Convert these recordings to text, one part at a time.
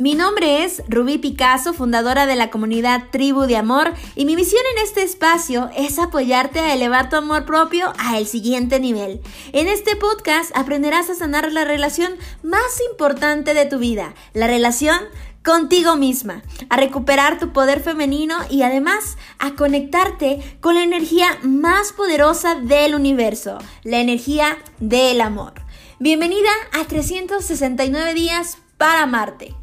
Mi nombre es Rubí Picasso, fundadora de la comunidad Tribu de Amor, y mi misión en este espacio es apoyarte a elevar tu amor propio a el siguiente nivel. En este podcast aprenderás a sanar la relación más importante de tu vida, la relación contigo misma, a recuperar tu poder femenino y además a conectarte con la energía más poderosa del universo, la energía del amor. Bienvenida a 369 días para amarte.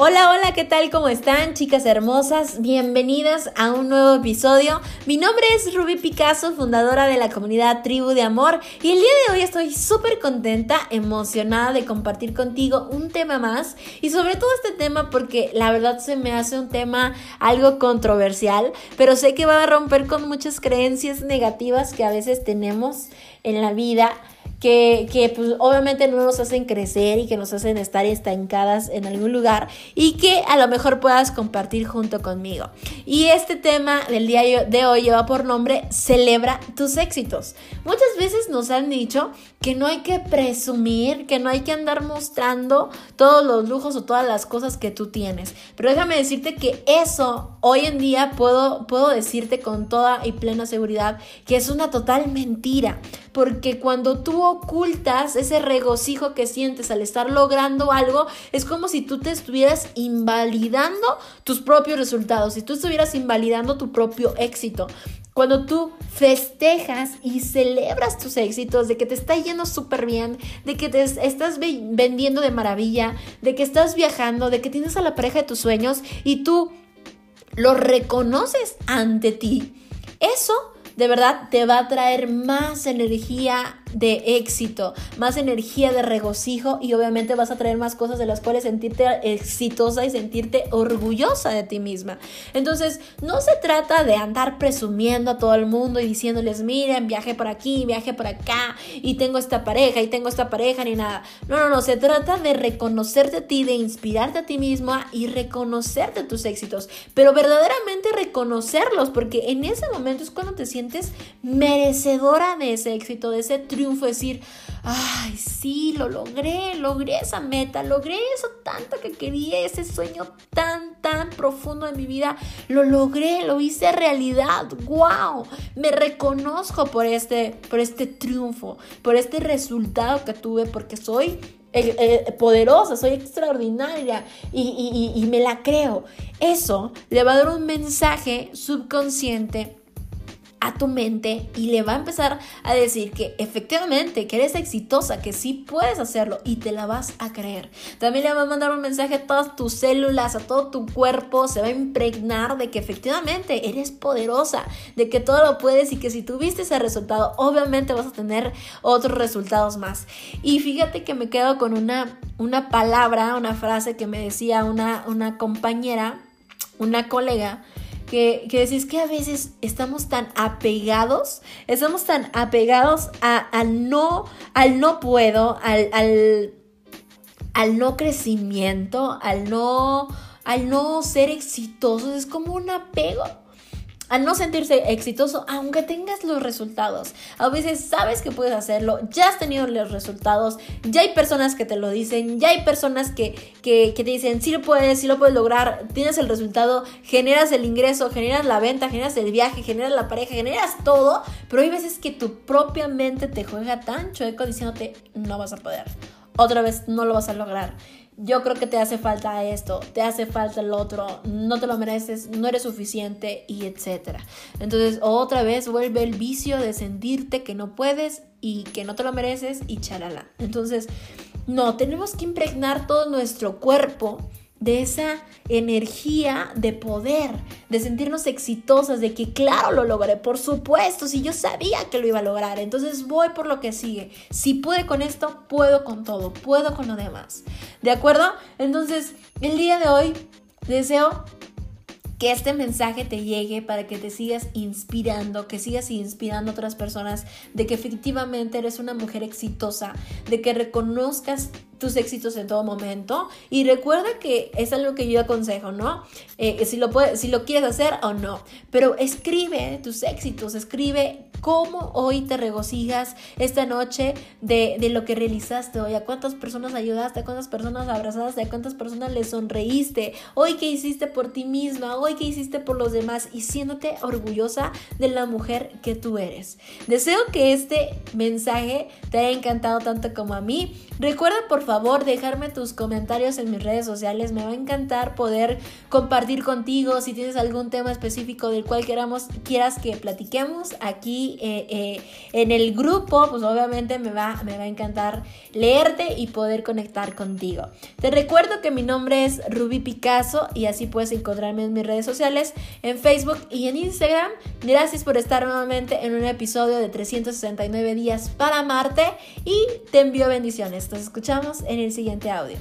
Hola, hola, ¿qué tal? ¿Cómo están, chicas hermosas? Bienvenidas a un nuevo episodio. Mi nombre es Ruby Picasso, fundadora de la comunidad Tribu de Amor, y el día de hoy estoy súper contenta, emocionada de compartir contigo un tema más, y sobre todo este tema porque la verdad se me hace un tema algo controversial, pero sé que va a romper con muchas creencias negativas que a veces tenemos en la vida que, que pues, obviamente no nos hacen crecer y que nos hacen estar estancadas en algún lugar y que a lo mejor puedas compartir junto conmigo. Y este tema del día de hoy lleva por nombre Celebra tus éxitos. Muchas veces nos han dicho que no hay que presumir, que no hay que andar mostrando todos los lujos o todas las cosas que tú tienes. Pero déjame decirte que eso hoy en día puedo, puedo decirte con toda y plena seguridad que es una total mentira. Porque cuando tú ocultas ese regocijo que sientes al estar logrando algo, es como si tú te estuvieras invalidando tus propios resultados, si tú estuvieras invalidando tu propio éxito. Cuando tú festejas y celebras tus éxitos, de que te está yendo súper bien, de que te estás vendiendo de maravilla, de que estás viajando, de que tienes a la pareja de tus sueños y tú lo reconoces ante ti. Eso de verdad te va a traer más energía de éxito, más energía de regocijo y obviamente vas a traer más cosas de las cuales sentirte exitosa y sentirte orgullosa de ti misma. Entonces, no se trata de andar presumiendo a todo el mundo y diciéndoles, miren, viaje por aquí, viaje por acá y tengo esta pareja y tengo esta pareja ni nada. No, no, no, se trata de reconocerte a ti, de inspirarte a ti misma y reconocerte tus éxitos, pero verdaderamente reconocerlos porque en ese momento es cuando te sientes merecedora de ese éxito, de ese triunfo triunfo, decir, ay, sí, lo logré, logré esa meta, logré eso tanto que quería, ese sueño tan, tan profundo de mi vida, lo logré, lo hice realidad, wow, me reconozco por este, por este triunfo, por este resultado que tuve, porque soy eh, eh, poderosa, soy extraordinaria y, y me la creo. Eso le va a dar un mensaje subconsciente a tu mente y le va a empezar a decir que efectivamente, eres exitosa, que sí puedes hacerlo y te la vas a creer. También le va a mandar un mensaje a todas tus células, a todo tu cuerpo, se va a impregnar de que efectivamente eres poderosa, de que todo lo puedes y que si tuviste ese resultado, obviamente vas a tener otros resultados más. Y fíjate que me quedo con una, una palabra, una frase que me decía una, una compañera, una colega, que, que decís que a veces estamos tan apegados, estamos tan apegados a, no, al no puedo, al, al, al no crecimiento, al no, al no ser exitosos, es como un apego a no sentirse exitoso aunque tengas los resultados. A veces sabes que puedes hacerlo, ya has tenido los resultados, ya hay personas que te lo dicen, ya hay personas que, que, te dicen, sí lo puedes, sí lo puedes lograr, tienes el resultado, generas el ingreso, generas la venta, generas el viaje, generas la pareja, generas todo, pero hay veces que tu propia mente te juega tan chueco diciéndote, no vas a poder. Otra vez no lo vas a lograr yo creo que te hace falta esto, te hace falta el otro, no te lo mereces, no eres suficiente y etcétera. Entonces, otra vez vuelve el vicio de sentirte que no puedes y que no te lo mereces y chalala. Entonces, no, tenemos que impregnar todo nuestro cuerpo de esa energía de poder, de sentirnos exitosas, de que claro lo logré, por supuesto, si yo sabía que lo iba a lograr, entonces voy por lo que sigue. Si pude con esto, puedo con todo, puedo con lo demás. ¿De acuerdo? Entonces, el día de hoy deseo que este mensaje te llegue para que te sigas inspirando, que sigas inspirando a otras personas de que efectivamente eres una mujer exitosa, de que reconozcas tus éxitos en todo momento y recuerda que es algo que yo aconsejo, ¿no? Eh, si, lo puedes, si lo quieres hacer o no, pero escribe tus éxitos, escribe cómo hoy te regocijas esta noche de, de, lo que realizaste hoy, a cuántas personas ayudaste, a cuántas personas abrazaste, a cuántas personas le sonreíste, hoy qué hiciste por ti misma, hoy qué hiciste por los demás y siéndote orgullosa de la mujer que tú eres. Deseo que este mensaje te haya encantado tanto como a mí. Recuerda por favor dejarme tus comentarios en mis redes sociales. Me va a encantar poder compartir contigo si tienes algún tema específico del cual queramos, quieras que platiquemos eh, eh, en el grupo. Pues obviamente me va, me va a encantar leerte y poder conectar contigo. Te recuerdo que mi nombre es Ruby Picasso y así puedes encontrarme en mis redes sociales, en Facebook y en Instagram. Gracias por estar nuevamente en un episodio de 369 días para Marte y te envío bendiciones. Nos escuchamos en el siguiente audio.